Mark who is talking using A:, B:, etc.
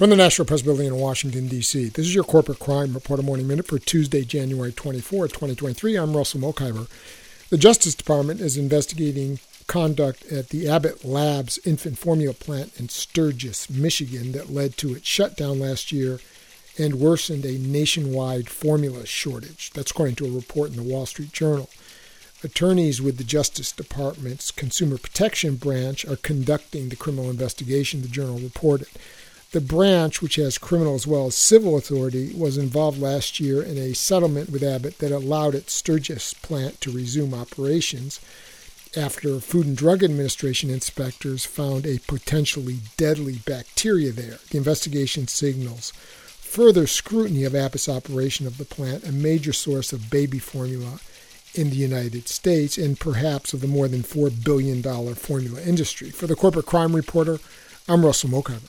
A: From the National Press Building in Washington, D.C., this is your Corporate Crime Reporter Morning Minute for Tuesday, January 24, 2023. I'm Russell Mokhiber. The Justice Department is investigating conduct at the Abbott Labs infant formula plant in Sturgis, Michigan, that led to its shutdown last year and worsened a nationwide formula shortage. That's according to a report in the Wall Street Journal. Attorneys with the Justice Department's Consumer Protection Branch are conducting the criminal investigation, the journal reported. The branch, which has criminal as well as civil authority, was involved last year in a settlement with Abbott that allowed its Sturgis plant to resume operations after Food and Drug Administration inspectors found a potentially deadly bacteria there. The investigation signals further scrutiny of Abbott's operation of the plant, a major source of baby formula in the United States and perhaps of the more than $4 billion formula industry. For the Corporate Crime Reporter, I'm Russell Mokhiber.